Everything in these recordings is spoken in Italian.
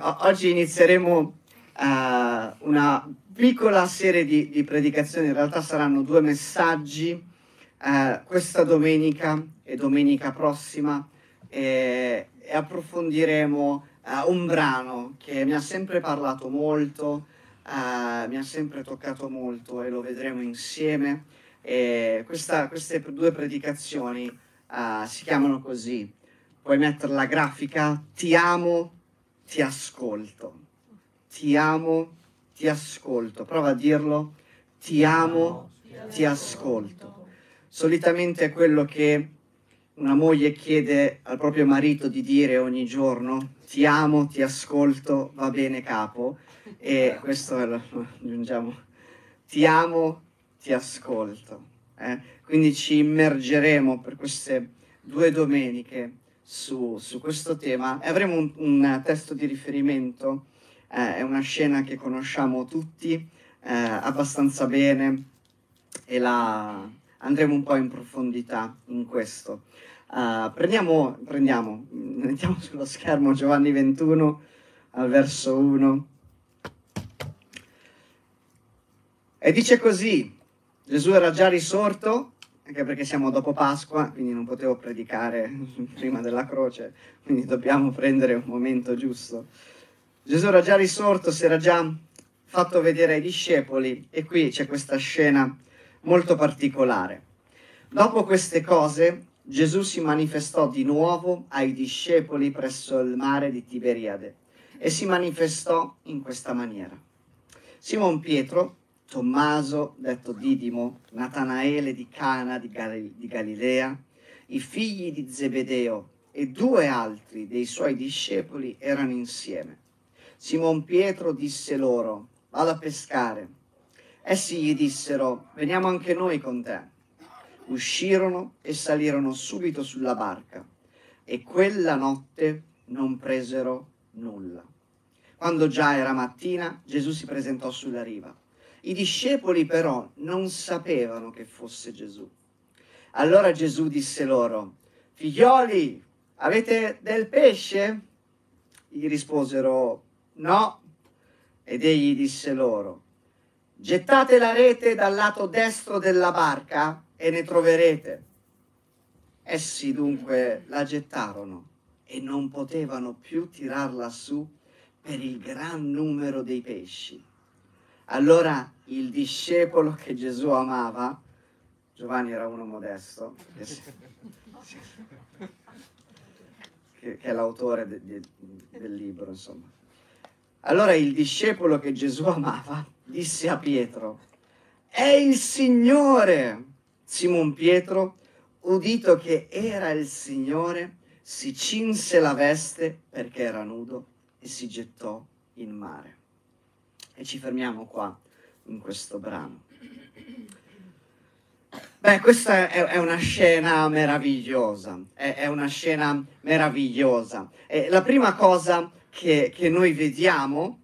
oggi inizieremo uh, una piccola serie di, di, predicazioni, in realtà saranno due messaggi, uh, questa domenica e domenica prossima, e, e approfondiremo uh, un brano che mi ha sempre parlato molto, mi ha sempre toccato molto e lo vedremo insieme. Questa, queste due predicazioni si chiamano così, puoi mettere la grafica, ti amo, ti ascolto. Ti amo, ti ascolto. Prova a dirlo, ti amo, ti ascolto. Solitamente è quello che una moglie chiede al proprio marito di dire ogni giorno, ti amo, ti ascolto, va bene capo. E questo è lo aggiungiamo, ti amo, ti ascolto. Eh? Quindi ci immergeremo per queste due domeniche su, su questo tema. E avremo un, un, testo di riferimento, eh, è una scena che conosciamo tutti eh, abbastanza bene e la andremo un po' in profondità in questo. Uh, prendiamo, prendiamo, mettiamo sullo schermo Giovanni 21 al verso 1 e dice così, Gesù era già risorto anche perché siamo dopo Pasqua, quindi non potevo predicare prima della croce, quindi dobbiamo prendere un momento giusto. Gesù era già risorto, si era già fatto vedere ai discepoli e qui c'è questa scena molto particolare. Dopo queste cose Gesù si manifestò di nuovo ai discepoli presso il mare di Tiberiade e si manifestò in questa maniera. Simon Pietro, Tommaso, detto Didimo, Natanaele di Cana di, Gal- di Galilea, i figli di Zebedeo e due altri dei suoi discepoli erano insieme. Simon Pietro disse loro, vado a pescare. Essi gli dissero, veniamo anche noi con te. Uscirono e salirono subito sulla barca e quella notte non presero nulla. Quando già era mattina, Gesù si presentò sulla riva i discepoli però non sapevano che fosse Gesù. Allora Gesù disse loro, figlioli, avete del pesce? Gli risposero, no. Ed egli disse loro, gettate la rete dal lato destro della barca e ne troverete. Essi dunque la gettarono e non potevano più tirarla su per il gran numero dei pesci. Allora il discepolo che Gesù amava, Giovanni era uno modesto, che, è l'autore de, de, del libro, insomma. Allora il discepolo che Gesù amava disse a Pietro, è il Signore! Simon Pietro, udito che era il Signore, si cinse la veste perché era nudo e si gettò in mare. E ci fermiamo qua in questo brano. Beh, questa è, è una scena meravigliosa, è, è una scena meravigliosa. E la prima cosa che, che noi vediamo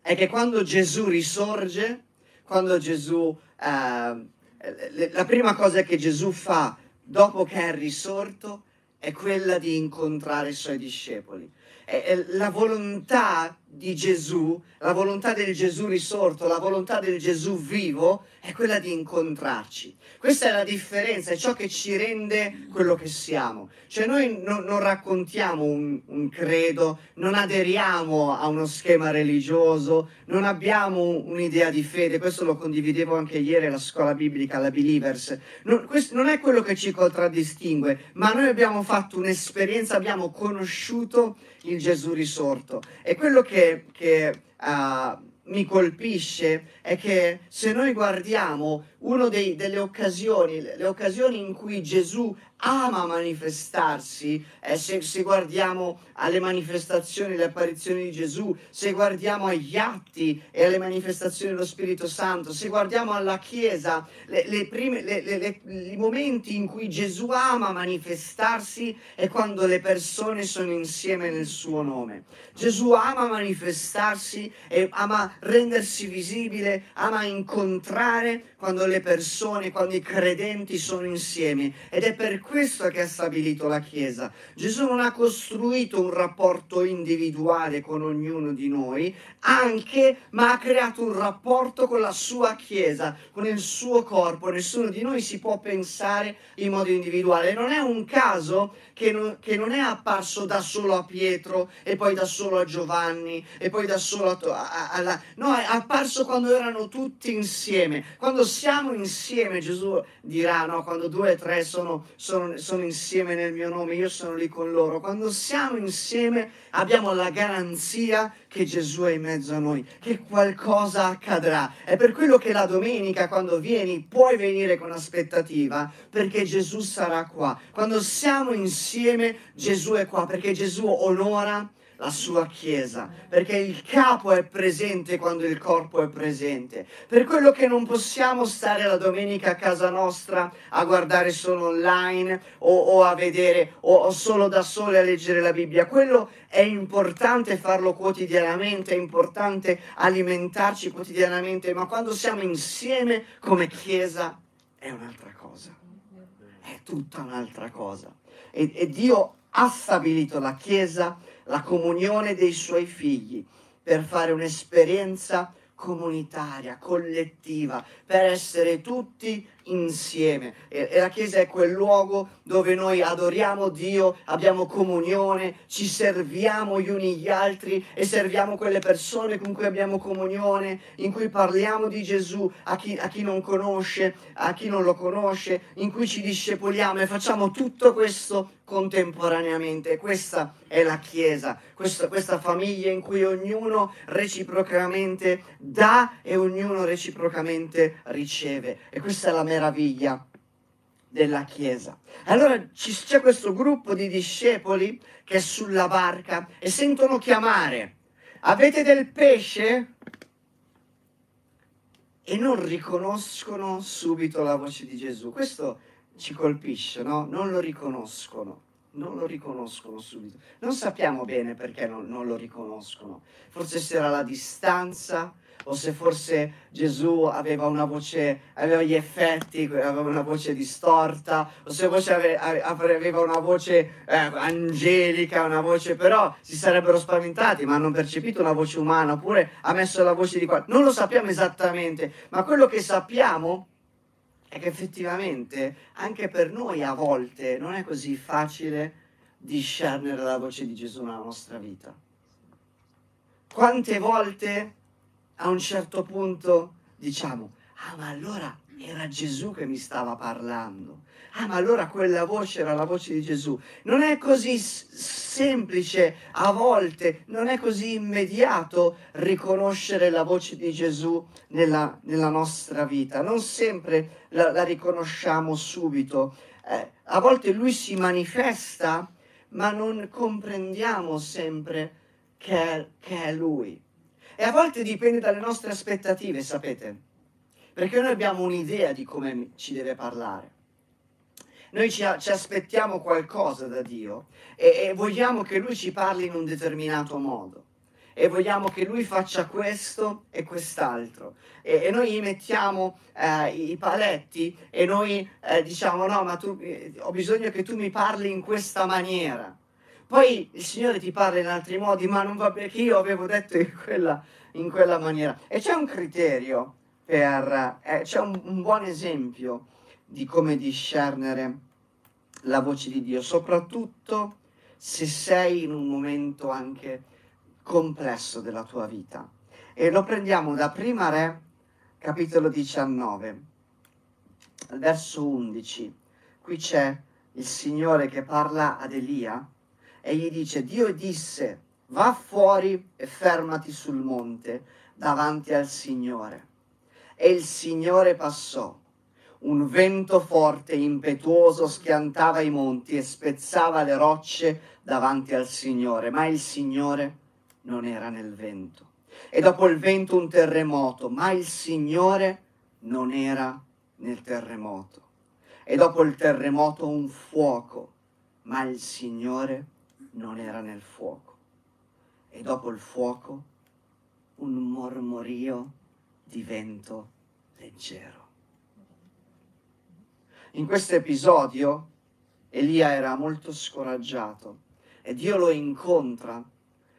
è che quando Gesù risorge, quando Gesù, eh, la prima cosa che Gesù fa dopo che è risorto è quella di incontrare i suoi discepoli. È la volontà di Gesù, la volontà del Gesù risorto, la volontà del Gesù vivo è quella di incontrarci. Questa è la differenza, è ciò che ci rende quello che siamo. Cioè noi non, non raccontiamo un, un, credo, non aderiamo a uno schema religioso, non abbiamo un'idea di fede, questo lo condividevo anche ieri alla scuola biblica, alla Believers. Non, questo non è quello che ci contraddistingue, ma noi abbiamo fatto un'esperienza, abbiamo conosciuto il Gesù risorto. E quello che, che uh, mi colpisce è che se noi guardiamo una delle occasioni, le occasioni in cui Gesù ama manifestarsi, eh, se, se, guardiamo alle manifestazioni, le apparizioni di Gesù, se guardiamo agli atti e alle manifestazioni dello Spirito Santo, se guardiamo alla Chiesa, le, le prime, le, i momenti in cui Gesù ama manifestarsi è quando le persone sono insieme nel suo nome. Gesù ama manifestarsi e ama rendersi visibile, ama incontrare quando le persone, quando i credenti sono insieme. Ed è per questo che ha stabilito la Chiesa. Gesù non ha costruito un rapporto individuale con ognuno di noi, anche, ma ha creato un rapporto con la sua Chiesa, con il suo corpo. Nessuno di noi si può pensare in modo individuale. Non è un caso che non, che non è apparso da solo a Pietro e poi da solo a Giovanni e poi da solo a, a, a, a no, è apparso quando erano tutti insieme. Quando siamo insieme, Gesù dirà, no, quando due o tre sono, sono, sono insieme nel mio nome, io sono lì con loro. Quando siamo insieme abbiamo la garanzia che Gesù è in mezzo a noi, che qualcosa accadrà. È per quello che la domenica, quando vieni, puoi venire con aspettativa, perché Gesù sarà qua. Quando siamo insieme, Gesù è qua, perché Gesù onora la sua Chiesa, perché il capo è presente quando il corpo è presente. Per quello che non possiamo stare la domenica a casa nostra a guardare solo online o, o a vedere o, o, solo da sole a leggere la Bibbia. Quello è importante farlo quotidianamente, è importante alimentarci quotidianamente, ma quando siamo insieme come Chiesa è un'altra cosa. È tutta un'altra cosa. E, e Dio ha stabilito la Chiesa la comunione dei suoi figli, per fare un'esperienza comunitaria, collettiva, per essere tutti insieme. E, e, la Chiesa è quel luogo dove noi adoriamo Dio, abbiamo comunione, ci serviamo gli uni gli altri e serviamo quelle persone con cui abbiamo comunione, in cui parliamo di Gesù a chi, a chi non conosce, a chi non lo conosce, in cui ci discepoliamo e facciamo tutto questo contemporaneamente. Questa è la Chiesa, questa, questa famiglia in cui ognuno reciprocamente dà e ognuno reciprocamente riceve. E questa è la meraviglia della Chiesa. Allora c'è questo gruppo di discepoli che è sulla barca e sentono chiamare, avete del pesce? E non riconoscono subito la voce di Gesù. Questo ci colpisce, no? Non lo riconoscono, non lo riconoscono subito. Non sappiamo bene perché non, non lo riconoscono. Forse sarà la distanza, o se forse Gesù aveva una voce, aveva gli effetti, aveva una voce distorta, o se forse aveva una voce eh, angelica, una voce, però si sarebbero spaventati, ma hanno percepito una voce umana, oppure ha messo la voce di qua. Non lo sappiamo esattamente, ma quello che sappiamo è che effettivamente anche per noi a volte non è così facile discernere la voce di Gesù nella nostra vita. Quante volte a un certo punto diciamo, ah ma allora era Gesù che mi stava parlando. Ah, ma allora quella voce era la voce di Gesù. Non è così semplice a volte, non è così immediato riconoscere la voce di Gesù nella, nella nostra vita. Non sempre la, la riconosciamo subito. Eh, a volte lui si manifesta, ma non comprendiamo sempre che è, che è lui. E a volte dipende dalle nostre aspettative, sapete? Perché noi abbiamo un'idea di come ci deve parlare. Noi ci, ci aspettiamo qualcosa da Dio e, e vogliamo che Lui ci parli in un determinato modo e vogliamo che lui faccia questo e quest'altro. E, e noi gli mettiamo eh, i paletti e noi eh, diciamo no, ma tu, eh, ho bisogno che tu mi parli in questa maniera. Poi il Signore ti parla in altri modi, ma non va bene, che io avevo detto in quella, in quella maniera. E c'è un criterio per, eh, c'è un, un buon esempio di come discernere la voce di Dio, soprattutto se sei in un momento anche complesso della tua vita. E lo prendiamo da Prima Re, capitolo 19, verso 11. Qui c'è il Signore che parla ad Elia e gli dice, Dio disse, va fuori e fermati sul monte davanti al Signore. E il Signore passò. Un vento forte e impetuoso schiantava i monti e spezzava le rocce davanti al Signore, ma il Signore non era nel vento. E dopo il vento un terremoto, ma il Signore non era nel terremoto. E dopo il terremoto un fuoco, ma il Signore non era nel fuoco. E dopo il fuoco un mormorio di vento leggero. In questo episodio Elia era molto scoraggiato e Dio lo incontra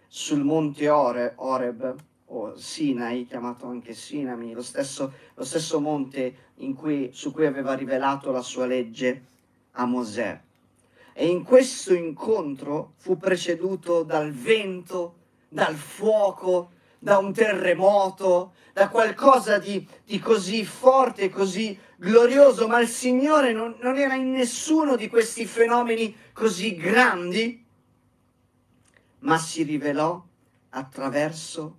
sul monte Ore, Oreb o Sinai, chiamato anche Sinami, lo stesso, lo stesso monte cui, su cui aveva rivelato la sua legge a Mosè. E in questo incontro fu preceduto dal vento, dal fuoco, da un terremoto, da qualcosa di, di così forte, così glorioso, ma il Signore non, non era in nessuno di questi fenomeni così grandi, ma si rivelò attraverso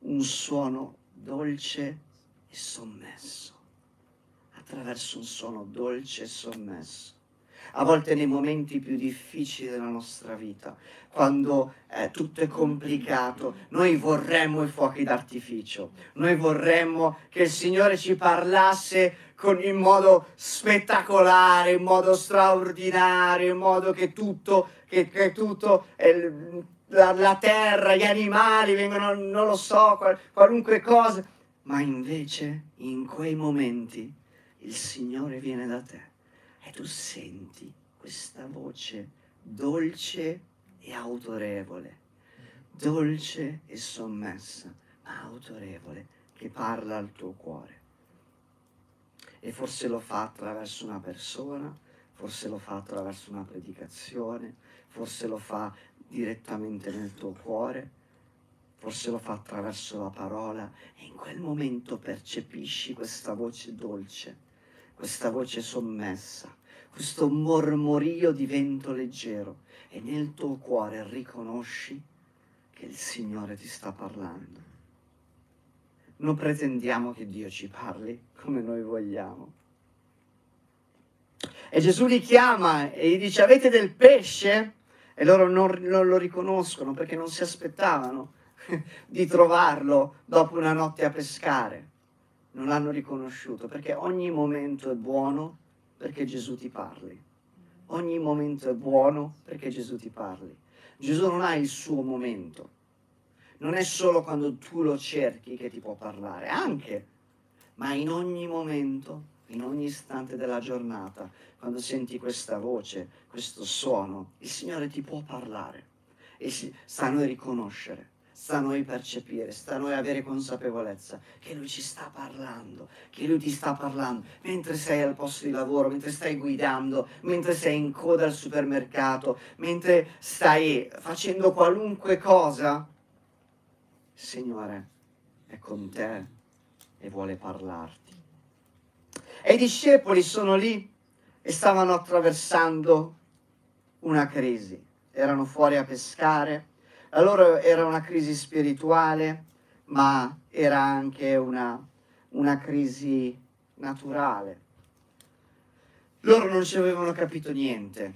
un suono dolce e sommesso, attraverso un suono dolce e sommesso a volte nei momenti più difficili della nostra vita, quando eh, tutto è complicato, noi vorremmo i fuochi d'artificio, noi vorremmo che il Signore ci parlasse con, in modo spettacolare, in modo straordinario, in modo che tutto, che, che tutto eh, la, la, terra, gli animali vengono, non lo so, qual, qualunque cosa, ma invece in quei momenti il Signore viene da te e tu senti questa voce dolce e autorevole, dolce e sommessa, ma autorevole, che parla al tuo cuore. E forse lo fa attraverso una persona, forse lo fa attraverso una predicazione, forse lo fa direttamente nel tuo cuore, forse lo fa attraverso la parola e in quel momento percepisci questa voce dolce questa voce sommessa, questo mormorio di vento leggero e nel tuo cuore riconosci che il Signore ti sta parlando. Non pretendiamo che Dio ci parli come noi vogliamo. E Gesù li chiama e gli dice avete del pesce? E loro non, non lo riconoscono perché non si aspettavano di trovarlo dopo una notte a pescare non l'hanno riconosciuto, perché ogni momento è buono perché Gesù ti parli. Ogni momento è buono perché Gesù ti parli. Gesù non ha il suo momento. Non è solo quando tu lo cerchi che ti può parlare, anche, ma in ogni momento, in ogni istante della giornata, quando senti questa voce, questo suono, il Signore ti può parlare e sta a noi riconoscere sta a noi percepire, sta a noi avere consapevolezza che Lui ci sta parlando, che Lui ti sta parlando mentre sei al posto di lavoro, mentre stai guidando, mentre sei in coda al supermercato, mentre stai facendo qualunque cosa. Il Signore è con te e vuole parlarti. E i discepoli sono lì e stavano attraversando una crisi, erano fuori a pescare la loro era una crisi spirituale, ma era anche una, una crisi naturale. Loro non ci avevano capito niente,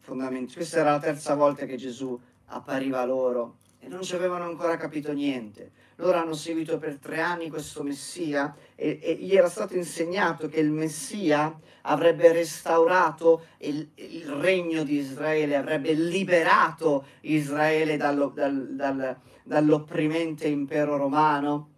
fondamentalmente. Questa era la terza volta che Gesù appariva loro e non ci avevano ancora capito niente. Loro hanno seguito per tre anni questo Messia e, e gli era stato insegnato che il Messia avrebbe restaurato il, il regno di Israele, avrebbe liberato Israele dallo, dal, dal, dall'opprimente impero romano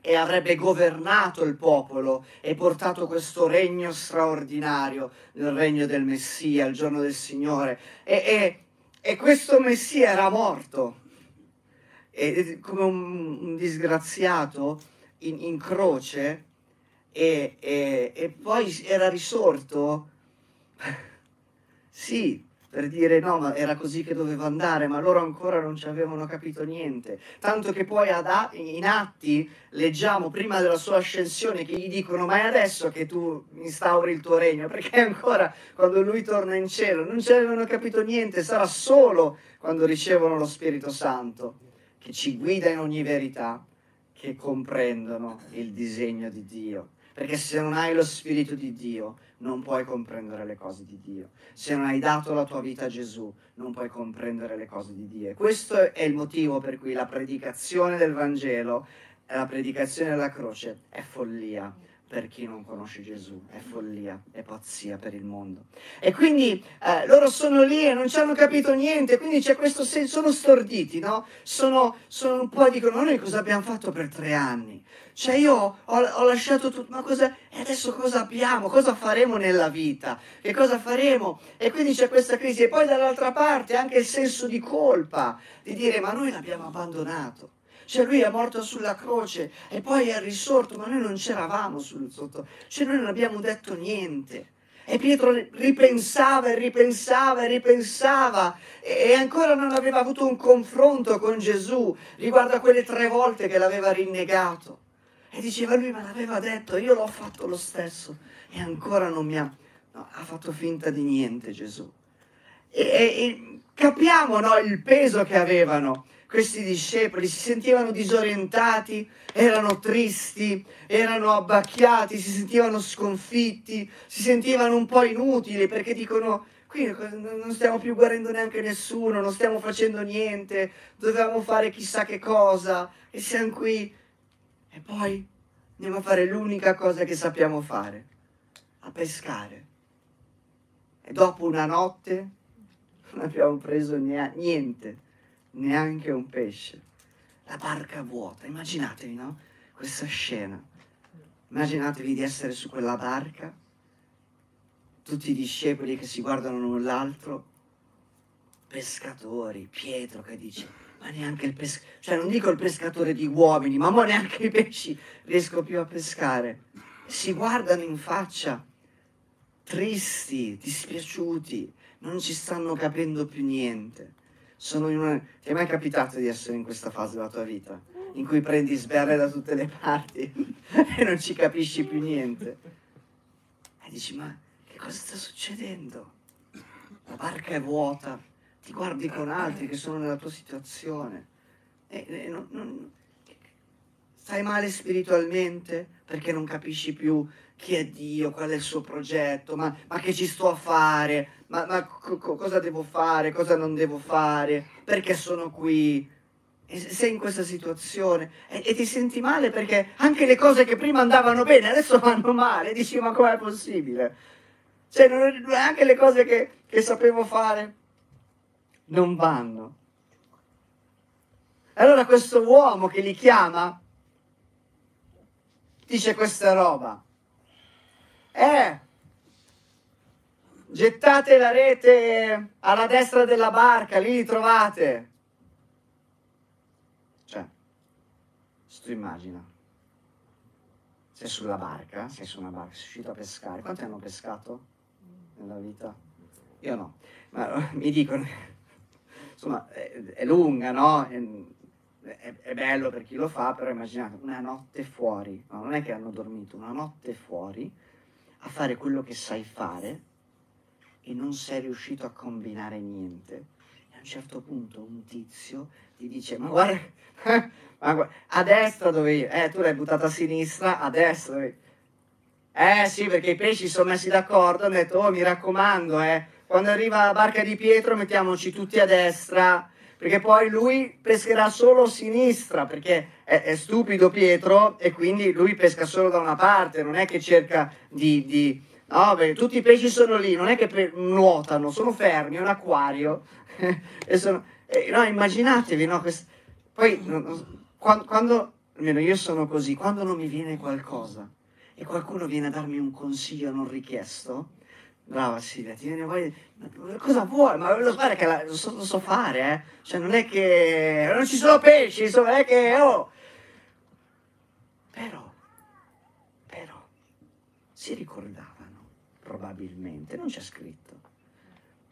e avrebbe governato il popolo e portato questo regno straordinario, il regno del Messia, il giorno del Signore. E, e, e questo Messia era morto, e, come un, un disgraziato in, in croce, e, e, e poi era risorto, sì, per dire no, ma era così che doveva andare, ma loro ancora non ci avevano capito niente. Tanto che poi ad, in Atti leggiamo prima della sua ascensione che gli dicono ma è adesso che tu instauri il tuo regno, perché ancora quando lui torna in cielo non ci avevano capito niente, sarà solo quando ricevono lo Spirito Santo che ci guida in ogni verità, che comprendono il disegno di Dio perché se non hai lo Spirito di Dio non puoi comprendere le cose di Dio. Se non hai dato la tua vita a Gesù non puoi comprendere le cose di Dio. E questo è il motivo per cui la predicazione del Vangelo, la predicazione della croce è follia per chi non conosce Gesù, è follia, è pazzia per il mondo. E quindi eh, loro sono lì e non ci hanno capito niente, quindi c'è questo senso, sono storditi, no? Sono, sono un po' dicono, noi cosa abbiamo fatto per tre anni? Cioè io ho, ho lasciato tutto, ma cosa, e adesso cosa abbiamo? Cosa faremo nella vita? Che cosa faremo? E quindi c'è questa crisi e poi dall'altra parte anche il senso di colpa, di dire ma noi l'abbiamo abbandonato. Cioè lui è morto sulla croce e poi è risorto, ma noi non c'eravamo sul sotto, cioè noi non abbiamo detto niente. E Pietro ripensava e ripensava e ripensava e ancora non aveva avuto un confronto con Gesù riguardo a quelle tre volte che l'aveva rinnegato. E diceva lui, ma l'aveva detto, io l'ho fatto lo stesso e ancora non mi ha... No, ha fatto finta di niente Gesù. E, e, capiamo no, il peso che avevano questi discepoli si sentivano disorientati, erano tristi, erano abbacchiati, si sentivano sconfitti, si sentivano un po' inutili perché dicono qui non stiamo più guardando neanche nessuno, non stiamo facendo niente, dovevamo fare chissà che cosa. E siamo qui. E poi andiamo a fare l'unica cosa che sappiamo fare, a pescare. E dopo una notte non abbiamo preso niente neanche un pesce. La barca vuota, immaginatevi, no? Questa scena. Immaginatevi di essere su quella barca, tutti i discepoli che si guardano l'un l'altro, pescatori, Pietro che dice, ma neanche il pescatore, cioè non dico il pescatore di uomini, ma neanche i pesci riesco più a pescare. Si guardano in faccia, tristi, dispiaciuti, non ci stanno capendo più niente sono in una... Ti è mai capitato di essere in questa fase della tua vita? In cui prendi sberre da tutte le parti e non ci capisci più niente. E dici, ma che cosa sta succedendo? La barca è vuota, ti guardi con altri che sono nella tua situazione. E, e non, non... Stai male spiritualmente perché non capisci più chi è Dio, qual è il suo progetto, ma, ma che ci sto a fare, ma, ma co- cosa devo fare, cosa non devo fare, perché sono qui. E sei in questa situazione e, e, ti senti male perché anche le cose che prima andavano bene adesso vanno male, dici ma com'è possibile? Cioè non, anche le cose che, che sapevo fare non vanno. Allora questo uomo che li chiama dice questa roba. Eh, gettate la rete alla destra della barca, lì li trovate. Cioè, se tu immagina, sei sulla barca, sei su una barca, sei uscito a pescare. Quanti hanno pescato nella vita? Io no, ma mi dicono, insomma, è, è lunga, no? È, è, è, bello per chi lo fa, però immaginate una notte fuori, no, non è che hanno dormito, una notte fuori a fare quello che sai fare e non sei riuscito a combinare niente. E a un certo punto un tizio ti dice, ma guarda, ma guarda a destra dove io, eh tu l'hai buttata a sinistra, a destra dove Eh sì, perché i pesci sono messi d'accordo, hanno detto, oh mi raccomando, eh, quando arriva la barca di Pietro mettiamoci tutti a destra, perché poi lui pescherà solo sinistra, perché è, è, stupido Pietro e quindi lui pesca solo da una parte, non è che cerca di... di no, perché tutti i pesci sono lì, non è che per, nuotano, sono fermi, è un acquario. e sono, e, no, immaginatevi, no, quest, poi quando, quando, almeno io sono così, quando non mi viene qualcosa e qualcuno viene a darmi un consiglio non richiesto, Brava Silvia, ti viene voglia. Cosa vuoi? Ma lo, guarda che la, lo, so, lo, so, fare, eh? Cioè, non è che. Non ci sono pesci, insomma, è che. Oh. Però, però, si ricordavano, probabilmente, non c'è scritto.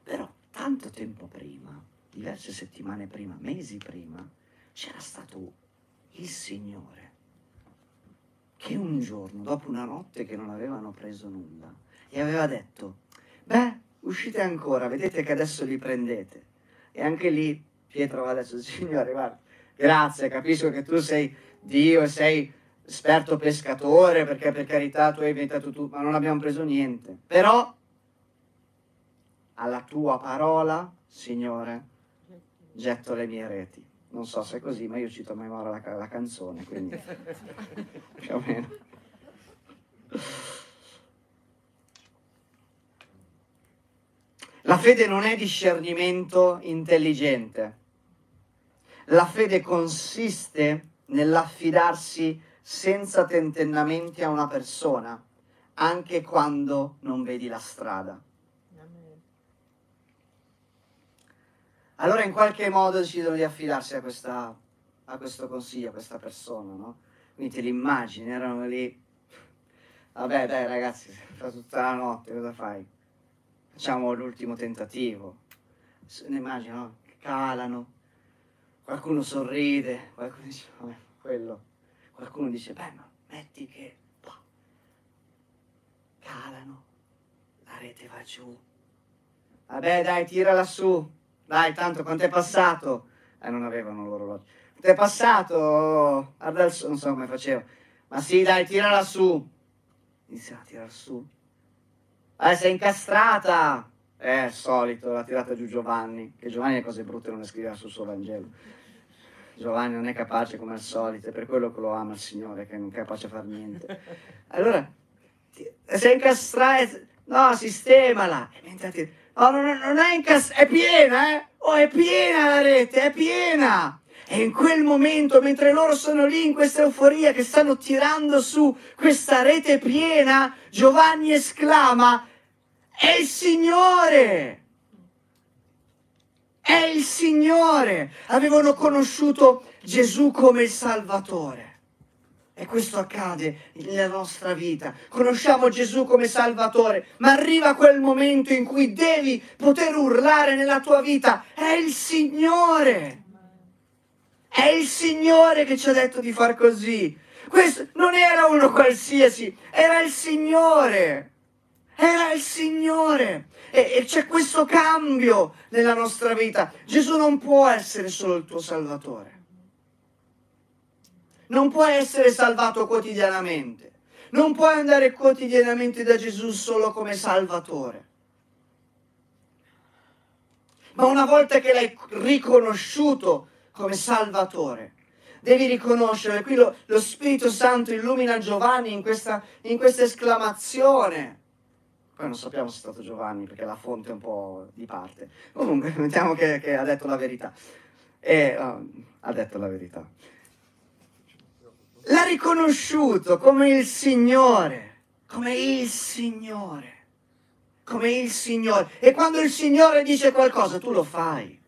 Però, tanto tempo prima, diverse settimane prima, mesi prima, c'era stato il Signore che un giorno, dopo una notte che non avevano preso nulla, e aveva detto, beh, uscite ancora, vedete che adesso li prendete. E anche lì Pietro aveva detto, Signore, guarda, grazie, capisco che tu sei Dio e sei esperto pescatore, perché per carità tu hai inventato tutto, ma non abbiamo preso niente. Però, alla tua parola, Signore, getto le mie reti. Non so se è così, ma io cito a memoria la, la canzone, quindi più o meno. La fede non è discernimento intelligente. La fede consiste nell'affidarsi senza tentennamenti a una persona, anche quando non vedi la strada. Allora in qualche modo decidono di affidarsi a, questa, a questo consiglio, a questa persona, no? Quindi te l'immagini, erano lì. Vabbè dai ragazzi, fa tutta la notte, cosa fai? Facciamo l'ultimo tentativo. Se ne immagino, calano, qualcuno sorride, qualcuno dice, vabbè, quello. Qualcuno dice, beh, ma metti che boh, calano, la rete va giù. Vabbè, dai, tirala su. Dai, tanto quanto è passato? Eh, non avevano l'orologio. Quanto è passato? Guarda non so come facevo. Ma sì, dai, tirala su. Inizia a tirare su. Eh, sei incastrata! Eh, solito, l'ha tirata giù Giovanni, che Giovanni le cose brutte non le scriveva sul suo Vangelo. Giovanni non è capace come al solito, è per quello che lo ama il Signore, che non è capace a fare niente. Allora, sei incastrata, no, sistemala. E mentre ti, no, non, non è incastrata, è piena, eh? Oh, è piena la rete, è piena! E in quel momento, mentre loro sono lì in questa euforia che stanno tirando su questa rete piena, Giovanni esclama, è il Signore! È il Signore! Avevano conosciuto Gesù come il Salvatore. E questo accade nella nostra vita. Conosciamo Gesù come Salvatore, ma arriva quel momento in cui devi poter urlare nella tua vita, è il Signore! È il Signore che ci ha detto di far così. Questo non era uno qualsiasi, era il Signore. Era il Signore. E, e c'è questo cambio nella nostra vita. Gesù non può essere solo il tuo Salvatore. Non può essere salvato quotidianamente. Non puoi andare quotidianamente da Gesù solo come Salvatore. Ma una volta che l'hai riconosciuto come Salvatore, devi riconoscere, qui lo, lo Spirito Santo illumina Giovanni in questa, in questa esclamazione poi non sappiamo se è stato Giovanni perché la fonte è un po' di parte. Comunque, mettiamo che, che ha detto la verità. E, uh, ha detto la verità. L'ha riconosciuto come il Signore, come il Signore, come il Signore. E quando il Signore dice qualcosa, tu lo fai.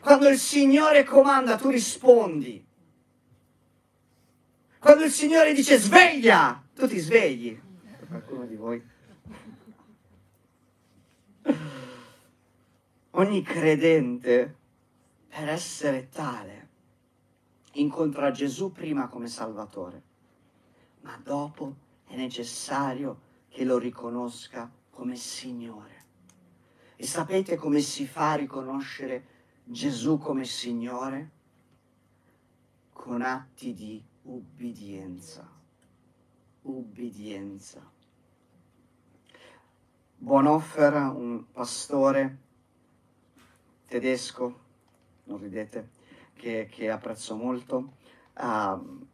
Quando il Signore comanda, tu rispondi. Quando il Signore dice sveglia, tu ti svegli. Qualcuno di voi Ogni credente, per essere tale, incontra Gesù prima come Salvatore, ma dopo è necessario che lo riconosca come Signore. E sapete come si fa a riconoscere Gesù come Signore? Con atti di ubbidienza. Ubbidienza. Bonhoeffer, un pastore tedesco, non ridete, che, che apprezzo molto, uh,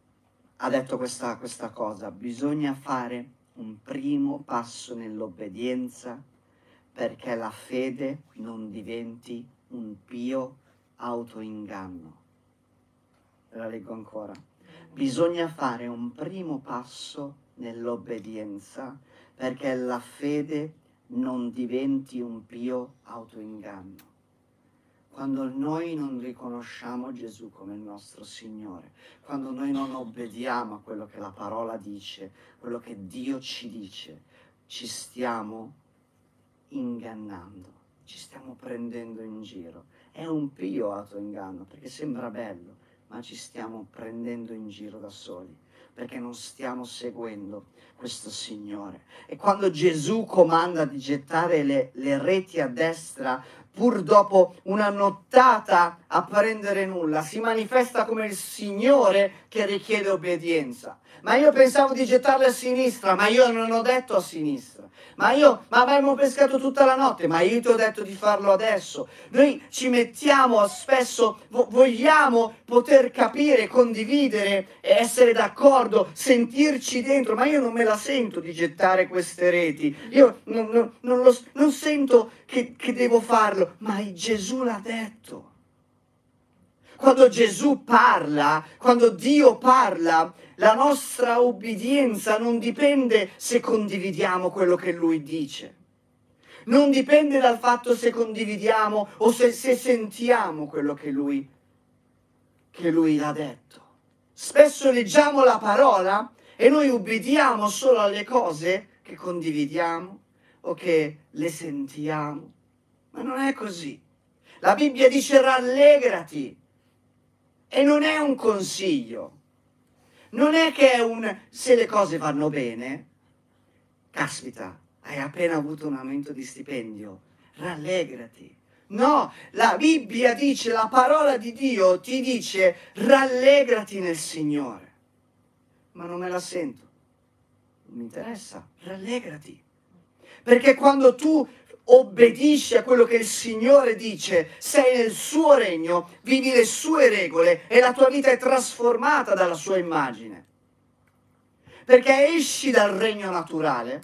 ha detto questa, questa cosa, bisogna fare un primo passo nell'obbedienza perché la fede non diventi un pio autoinganno. La leggo ancora. Bisogna fare un primo passo nell'obbedienza perché la fede non diventi un pio autoinganno quando noi non riconosciamo Gesù come il nostro Signore, quando noi non obbediamo a quello che la parola dice, quello che Dio ci dice, ci stiamo ingannando, ci stiamo prendendo in giro. È un pio autoinganno perché sembra bello, ma ci stiamo prendendo in giro da soli perché non stiamo seguendo questo Signore. E quando Gesù comanda di gettare le, le reti a destra, pur dopo una nottata a prendere nulla, si manifesta come il Signore che richiede obbedienza. Ma io pensavo di gettarle a sinistra, ma io non ho detto a sinistra. Ma io, ma abbiamo pescato tutta la notte, ma io ti ho detto di farlo adesso. Noi ci mettiamo spesso, vo- vogliamo poter capire, condividere, essere d'accordo, sentirci dentro, ma io non me la sento di gettare queste reti. Io non, non, non, lo, non sento che, che devo farlo, ma Gesù l'ha detto. Quando Gesù parla, quando Dio parla, la nostra obbedienza non dipende se condividiamo quello che lui dice. Non dipende dal fatto se condividiamo o se, se sentiamo quello che lui, che lui ha detto. Spesso leggiamo la parola e noi ubbidiamo solo alle cose che condividiamo o che le sentiamo. Ma non è così. La Bibbia dice rallegrati e non è un consiglio non è che è un se le cose vanno bene, caspita, hai appena avuto un aumento di stipendio, rallegrati. No, la Bibbia dice, la parola di Dio ti dice rallegrati nel Signore. Ma non me la sento. Non mi interessa, rallegrati. Perché quando tu obbedisci a quello che il Signore dice, sei nel suo regno, vivi le sue regole e la tua vita è trasformata dalla sua immagine. Perché esci dal regno naturale,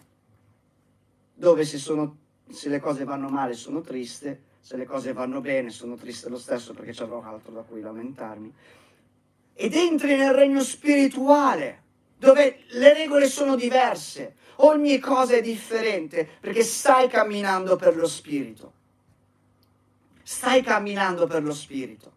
dove se, sono, se le cose vanno male sono triste, se le cose vanno bene sono triste lo stesso perché ci avrò altro da cui lamentarmi, ed entri nel regno spirituale, dove le regole sono diverse, Ogni cosa è differente perché stai camminando per lo Spirito. Stai camminando per lo Spirito.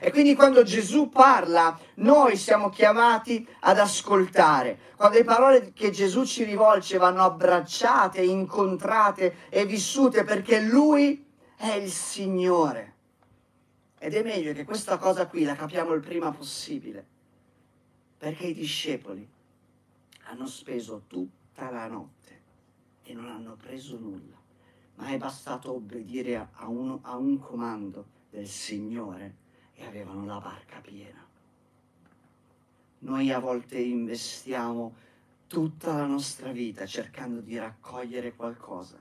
E quindi quando Gesù parla, noi siamo chiamati ad ascoltare. Quando le parole che Gesù ci rivolge vanno abbracciate, incontrate e vissute perché Lui è il Signore. Ed è meglio che questa cosa qui la capiamo il prima possibile. Perché i discepoli hanno speso tutta la notte e non hanno preso nulla, ma è bastato obbedire a, uno, a un comando del Signore e avevano la barca piena. Noi a volte investiamo tutta la nostra vita cercando di raccogliere qualcosa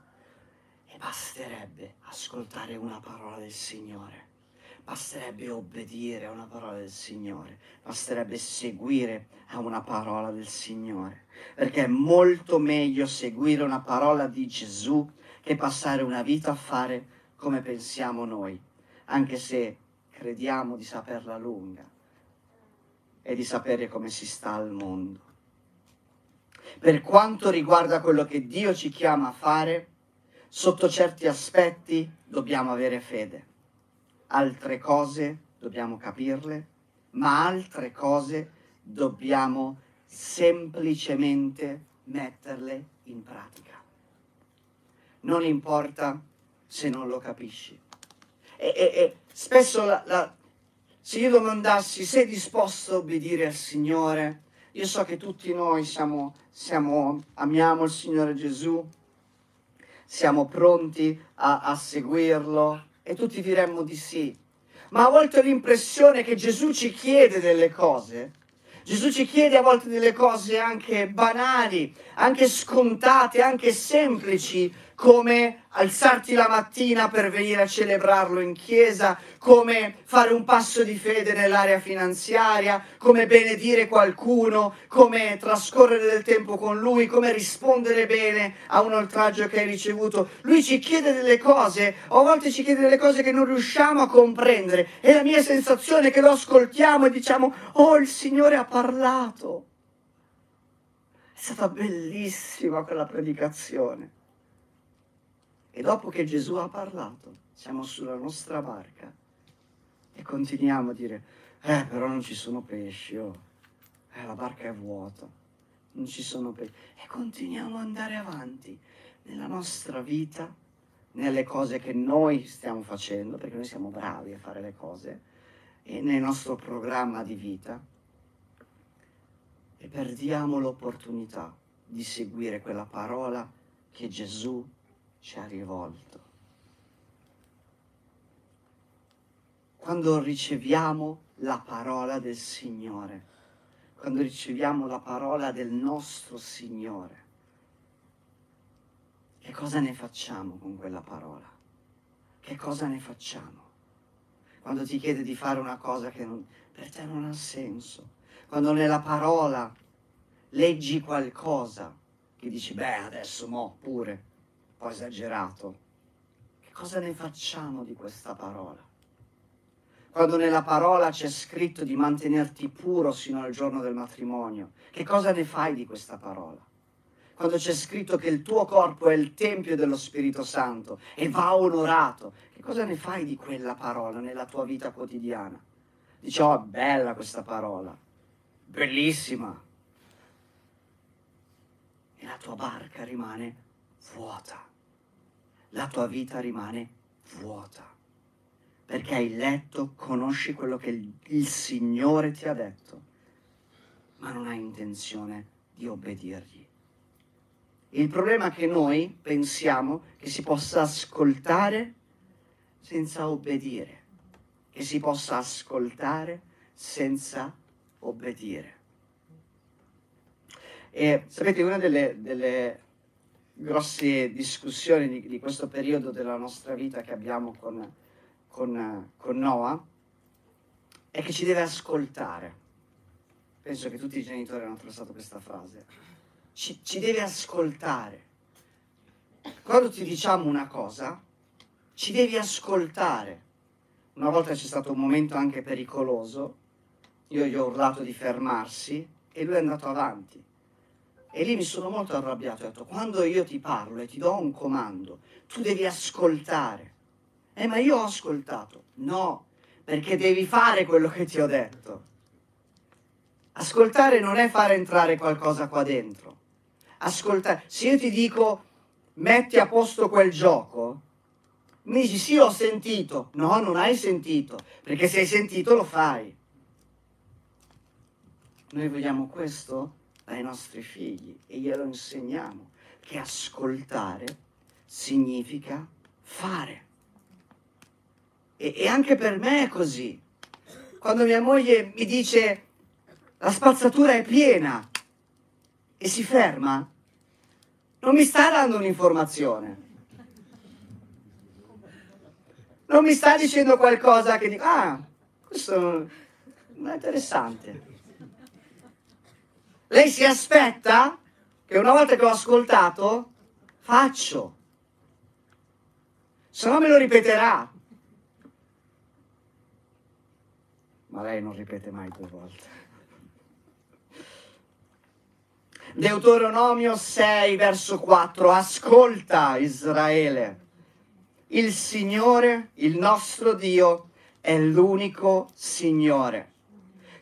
e basterebbe ascoltare una parola del Signore basterebbe obbedire a una parola del Signore, basterebbe seguire a una parola del Signore, perché è molto meglio seguire una parola di Gesù che passare una vita a fare come pensiamo noi, anche se crediamo di saperla lunga e di sapere come si sta al mondo. Per quanto riguarda quello che Dio ci chiama a fare, sotto certi aspetti dobbiamo avere fede altre cose dobbiamo capirle, ma altre cose dobbiamo semplicemente metterle in pratica. Non importa se non lo capisci. E, e, e spesso la, la, se io domandassi sei disposto a obbedire al Signore, io so che tutti noi siamo, siamo, amiamo il Signore Gesù, siamo pronti a, a seguirlo, e tutti diremmo di sì. Ma a volte ho l'impressione che Gesù ci chiede delle cose. Gesù ci chiede a volte delle cose anche banali, anche scontate, anche semplici, come alzarti la mattina per venire a celebrarlo in chiesa, come fare un passo di fede nell'area finanziaria, come benedire qualcuno, come trascorrere del tempo con lui, come rispondere bene a un oltraggio che hai ricevuto. Lui ci chiede delle cose, a volte ci chiede delle cose che non riusciamo a comprendere e la mia sensazione è che lo ascoltiamo e diciamo, oh il Signore ha parlato. È stata bellissima quella predicazione e dopo che Gesù ha parlato, siamo sulla nostra barca e continuiamo a dire, eh però non ci sono pesci, oh. eh, la barca è vuota, non ci sono pesci. E continuiamo ad andare avanti nella nostra vita, nelle cose che noi stiamo facendo, perché noi siamo bravi a fare le cose, e nel nostro programma di vita, e perdiamo l'opportunità di seguire quella parola che Gesù ci ha rivolto. Quando riceviamo la parola del Signore, quando riceviamo la parola del nostro Signore, che cosa ne facciamo con quella parola? Che cosa ne facciamo? Quando ti chiede di fare una cosa che non, per te non ha senso, quando nella parola leggi qualcosa che dici, beh, adesso mo pure, un po' esagerato, che cosa ne facciamo di questa parola? Quando nella parola c'è scritto di mantenerti puro sino al giorno del matrimonio, che cosa ne fai di questa parola? Quando c'è scritto che il tuo corpo è il tempio dello Spirito Santo e va onorato, che cosa ne fai di quella parola nella tua vita quotidiana? Dici, oh, bella questa parola, bellissima. E la tua barca rimane vuota, la tua vita rimane vuota perché hai letto, conosci quello che il, Signore ti ha detto, ma non hai intenzione di obbedirgli. Il problema è che noi pensiamo che si possa ascoltare senza obbedire, che si possa ascoltare senza obbedire. E sapete, una delle, delle grosse discussioni di, di, questo periodo della nostra vita che abbiamo con, con, con Noah è che ci deve ascoltare. Penso che tutti i genitori hanno attraversato questa frase. Ci, ci deve ascoltare. Quando ti diciamo una cosa, ci devi ascoltare. Una volta c'è stato un momento anche pericoloso, io gli ho urlato di fermarsi e lui è andato avanti. E lì mi sono molto arrabbiato, ho detto, quando io ti parlo e ti do un comando, tu devi ascoltare. Eh, ma io ho ascoltato. No, perché devi fare quello che ti ho detto. Ascoltare non è fare entrare qualcosa qua dentro. Ascoltare. Se io ti dico metti a posto quel gioco, mi dici sì, ho sentito. No, non hai sentito, perché se hai sentito lo fai. Noi vogliamo questo ai nostri figli e glielo insegniamo, che ascoltare significa fare. E, e anche per me è così. Quando mia moglie mi dice la spazzatura è piena e si ferma, non mi sta dando un'informazione. Non mi sta dicendo qualcosa che dico, ah, questo è interessante. Lei si aspetta che una volta che ho ascoltato, faccio. Se no me lo ripeterà. ma lei non ripete mai due volte. Deuteronomio 6, verso 4. Ascolta Israele, il Signore, il nostro Dio, è l'unico Signore.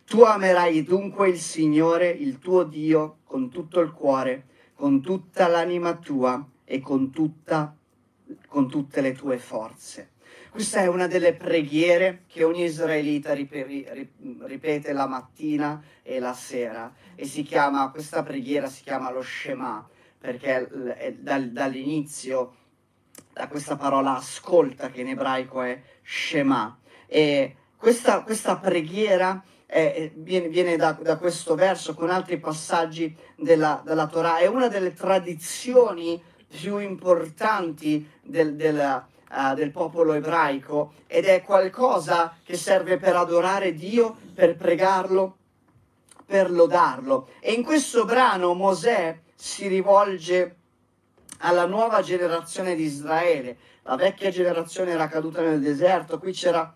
Tu amerai dunque il Signore, il tuo Dio, con tutto il cuore, con tutta l'anima tua e con, tutta, con tutte le tue forze. Questa è una delle preghiere che ogni israelita ripete la mattina e la sera e si chiama, questa preghiera si chiama lo Shema perché dall'inizio da questa parola ascolta che in ebraico è Shema e questa, questa preghiera è, viene, viene da, da, questo verso con altri passaggi della, della Torah, è una delle tradizioni più importanti del, della, uh, del popolo ebraico ed è qualcosa che serve per adorare Dio, per pregarlo, per lodarlo. E in questo brano Mosè si rivolge alla nuova generazione di Israele. La vecchia generazione era caduta nel deserto, qui c'era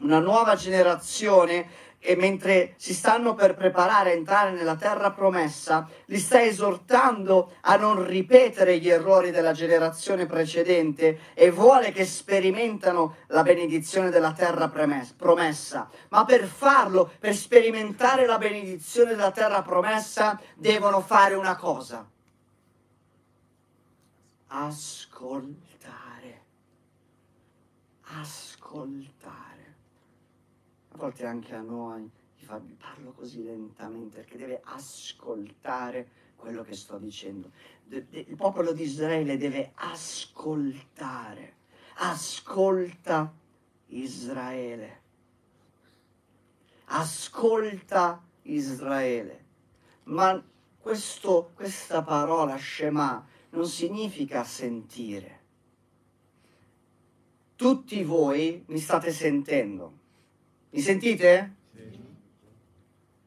una nuova generazione e mentre si stanno per preparare a entrare nella terra promessa, li sta esortando a non ripetere gli errori della generazione precedente e vuole che sperimentano la benedizione della terra promessa. Ma per farlo, per sperimentare la benedizione della terra promessa, devono fare una cosa. Ascoltare. Ascoltare volte anche a noi, vi parlo così lentamente perché deve ascoltare quello che sto dicendo. il popolo di Israele deve ascoltare. Ascolta Israele. Ascolta Israele. Ma questo, questa parola Shema non significa sentire. Tutti voi mi state sentendo. Mi sentite? Sì.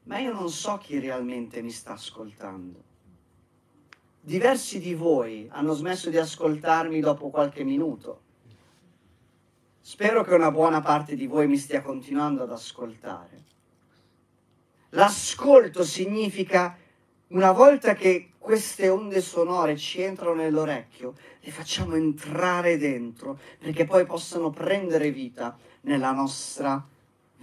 Ma io non so chi realmente mi sta ascoltando. Diversi di voi hanno smesso di ascoltarmi dopo qualche minuto. Spero che una buona parte di voi mi stia continuando ad ascoltare. L'ascolto significa una volta che queste onde sonore ci entrano nell'orecchio, le facciamo entrare dentro perché poi possano prendere vita nella nostra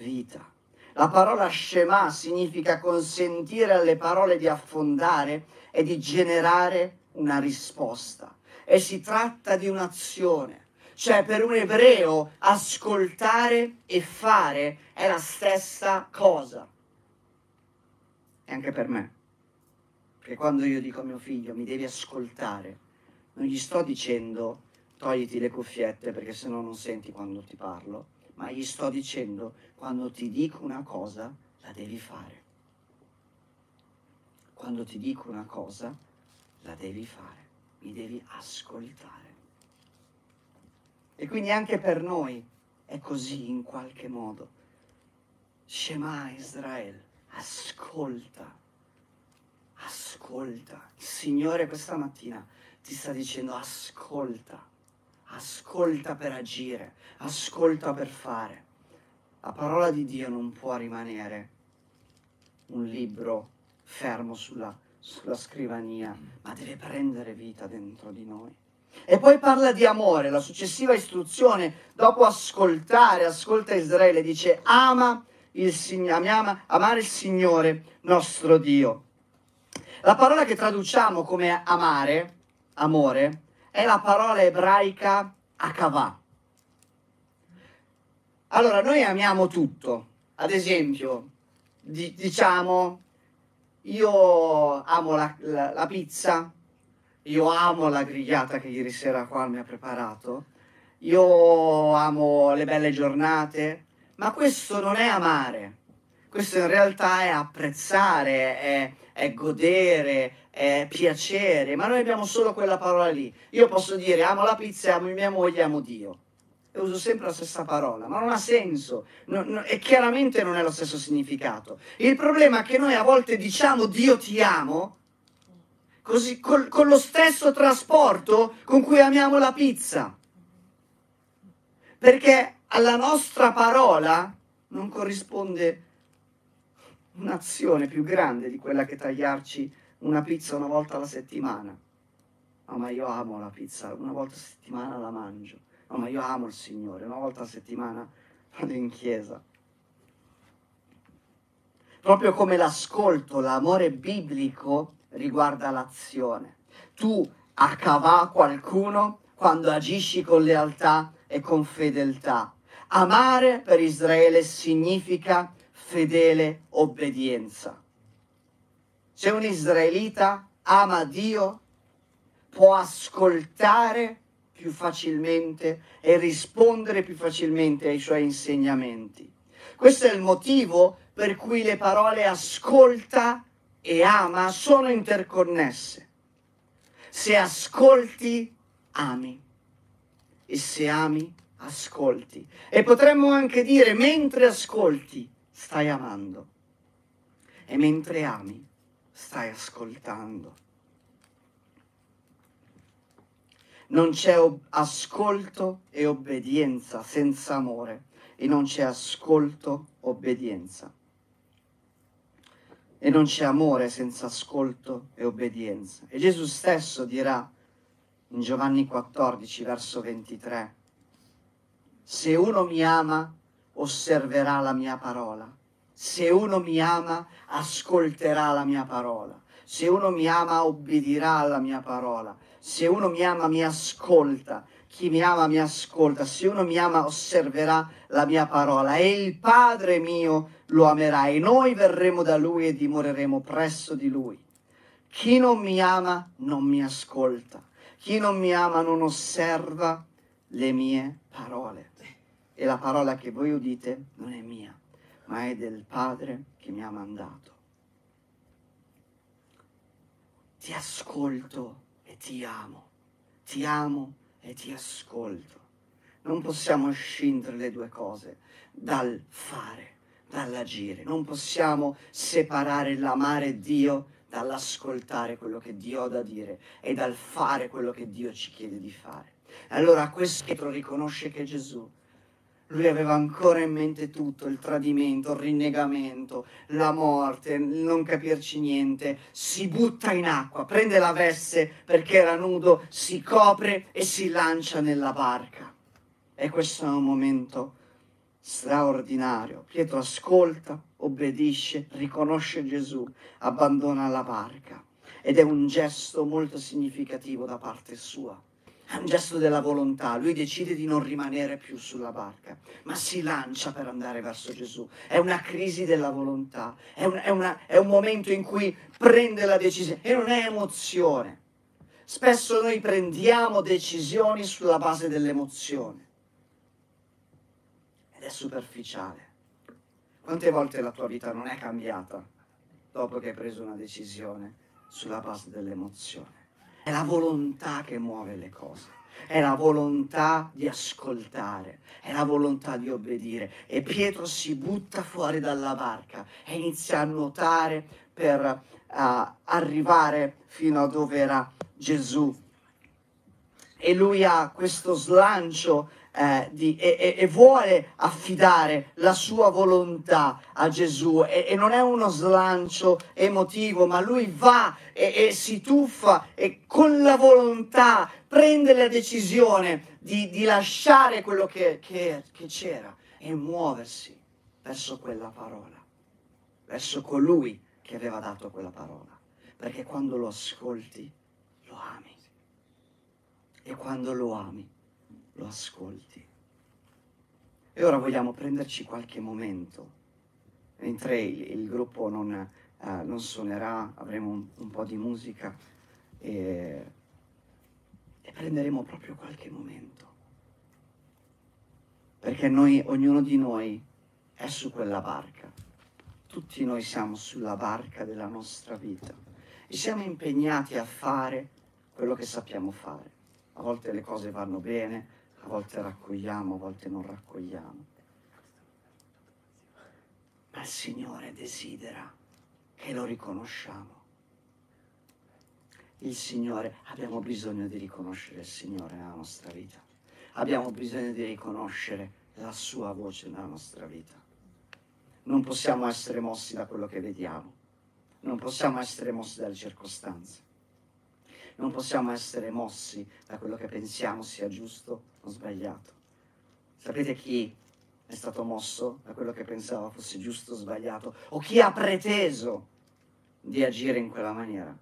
vita. La parola Shema significa consentire alle parole di affondare e di generare una risposta. E si tratta di un'azione. Cioè per un ebreo ascoltare e fare è la stessa cosa. E anche per me. Perché quando io dico a mio figlio mi devi ascoltare, non gli sto dicendo togliti le cuffiette perché sennò non senti quando ti parlo, ma gli sto dicendo quando ti dico una cosa la devi fare. Quando ti dico una cosa la devi fare, mi devi ascoltare. E quindi anche per noi è così in qualche modo. Shema Israele, ascolta ascolta. Il Signore questa mattina ti sta dicendo ascolta, ascolta per agire, ascolta per fare. La parola di Dio non può rimanere un libro fermo sulla, sulla scrivania, ma deve prendere vita dentro di noi. E poi parla di amore, la successiva istruzione, dopo ascoltare, ascolta Israele, dice ama il Signore, ama, amare il Signore nostro Dio. La parola che traduciamo come amare, amore, è la parola ebraica akavah. Allora, noi amiamo tutto. Ad esempio, di, diciamo, io amo la, la, la, pizza, io amo la grigliata che ieri sera qua mi ha preparato, io amo le belle giornate, ma questo non è amare, questo in realtà è apprezzare, è, è godere, è piacere, ma noi abbiamo solo quella parola lì. Io posso dire amo la pizza, amo mia moglie, amo Dio. E uso sempre la stessa parola, ma non ha senso non, non, e chiaramente non è lo stesso significato. Il problema è che noi a volte diciamo Dio ti amo così, col, con lo stesso trasporto con cui amiamo la pizza. Perché alla nostra parola non corrisponde un'azione più grande di quella che tagliarci una pizza una volta alla settimana. No, ma io amo la pizza, una volta a settimana la mangio. No, ma io amo il Signore, una volta a settimana vado in chiesa. Proprio come l'ascolto, l'amore biblico riguarda l'azione. Tu accavà qualcuno quando agisci con lealtà e con fedeltà. Amare per Israele significa fedele obbedienza. Se un israelita ama Dio, può ascoltare più facilmente e rispondere più facilmente ai suoi insegnamenti. Questo è il motivo per cui le parole ascolta e ama sono interconnesse. Se ascolti, ami. E se ami, ascolti. E potremmo anche dire, mentre ascolti, stai amando e mentre ami stai ascoltando. Non c'è ascolto e obbedienza senza amore e non c'è ascolto, obbedienza. E non c'è amore senza ascolto e obbedienza. E Gesù stesso dirà in Giovanni 14, verso 23, se uno mi ama, osserverà la mia parola. Se uno mi ama, ascolterà la mia parola. Se uno mi ama, obbedirà alla mia parola. Se uno mi ama, mi ascolta. Chi mi ama, mi ascolta. Se uno mi ama, osserverà la mia parola. E il Padre mio lo amerà. E noi verremo da lui e dimoreremo presso di lui. Chi non mi ama, non mi ascolta. Chi non mi ama, non osserva le mie parole e la parola che voi udite non è mia, ma è del Padre che mi ha mandato. ti ascolto ti amo, ti amo e ti ascolto. Non possiamo scindere le due cose dal fare, dall'agire. Non possiamo separare l'amare Dio dall'ascoltare quello che Dio ha da dire e dal fare quello che Dio ci chiede di fare. Allora questo Pietro riconosce che Gesù lui aveva ancora in mente tutto, il tradimento, il rinnegamento, la morte, non capirci niente, si butta in acqua, prende la veste perché era nudo, si copre e si lancia nella barca. E questo è un momento straordinario. Pietro ascolta, obbedisce, riconosce Gesù, abbandona la barca ed è un gesto molto significativo da parte sua. È un gesto della volontà, lui decide di non rimanere più sulla barca, ma si lancia per andare verso Gesù. È una crisi della volontà, è un, è una, è un momento in cui prende la decisione e non è emozione. Spesso noi prendiamo decisioni sulla base dell'emozione ed è superficiale. Quante volte la tua vita non è cambiata dopo che hai preso una decisione sulla base dell'emozione? È la volontà che muove le cose è la volontà di ascoltare, è la volontà di obbedire. E Pietro si butta fuori dalla barca e inizia a nuotare per uh, arrivare fino a dove era Gesù. E lui ha questo slancio eh, di, e, e, vuole affidare la sua volontà a Gesù e, e, non è uno slancio emotivo, ma lui va e, si tuffa e con la volontà prende la decisione di, di lasciare quello che, che, che c'era e muoversi verso quella parola, verso colui che aveva dato quella parola. Perché quando lo ascolti, lo ami. E quando lo ami, lo ascolti. E ora vogliamo prenderci qualche momento, mentre il, il gruppo non, eh, non, suonerà, avremo un, un po' di musica e, e prenderemo proprio qualche momento. Perché noi, ognuno di noi è su quella barca. Tutti noi siamo sulla barca della nostra vita e siamo impegnati a fare quello che sappiamo fare. A volte le cose vanno bene, a volte raccogliamo, a volte non raccogliamo. Ma il Signore desidera che lo riconosciamo. Il Signore, abbiamo bisogno di riconoscere il Signore nella nostra vita. Abbiamo bisogno di riconoscere la sua voce nella nostra vita. Non possiamo essere mossi da quello che vediamo, non possiamo essere mossi dalle circostanze non possiamo essere mossi da quello che pensiamo sia giusto o sbagliato. Sapete chi è stato mosso da quello che pensava fosse giusto o sbagliato? O chi ha preteso di agire in quella maniera?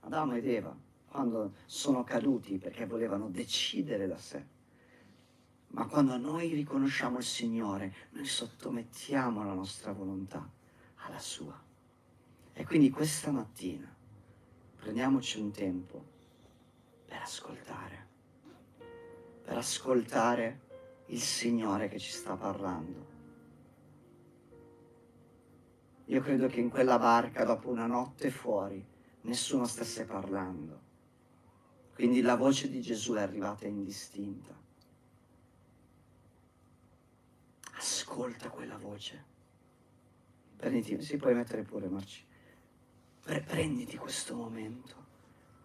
Adamo ed Eva, quando sono caduti perché volevano decidere da sé. Ma quando noi riconosciamo il Signore, noi sottomettiamo la nostra volontà alla sua. E quindi questa mattina prendiamoci un tempo per ascoltare, per ascoltare il Signore che ci sta parlando. Io credo che in quella barca, dopo una notte fuori, nessuno stesse parlando. Quindi la voce di Gesù è arrivata indistinta. Ascolta quella voce. Prenditi, si puoi mettere pure Marci prenditi questo momento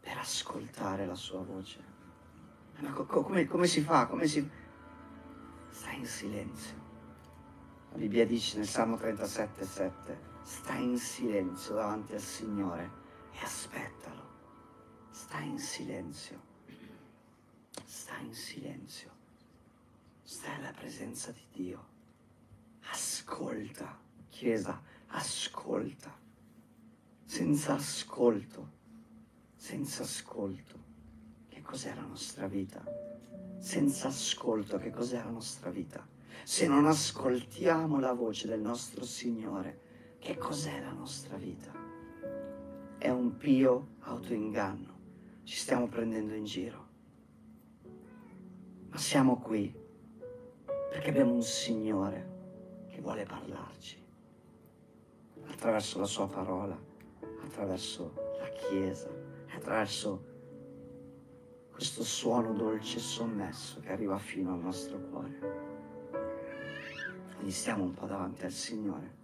per ascoltare la sua voce. Ma co- come, come si fa? Come si... Stai in silenzio. La Bibbia dice nel Salmo 37, 7, stai in silenzio davanti al Signore e aspettalo. Stai in silenzio. Stai in silenzio. Stai alla presenza di Dio. Ascolta, Chiesa, ascolta senza ascolto, senza ascolto, che cos'è la nostra vita? Senza ascolto, che cos'è la nostra vita? Se non ascoltiamo la voce del nostro Signore, che cos'è la nostra vita? È un pio autoinganno, ci stiamo prendendo in giro. Ma siamo qui perché abbiamo un Signore che vuole parlarci attraverso la sua parola attraverso la Chiesa attraverso questo suono dolce e sommesso che arriva fino al nostro cuore. Quindi stiamo un po' davanti al Signore.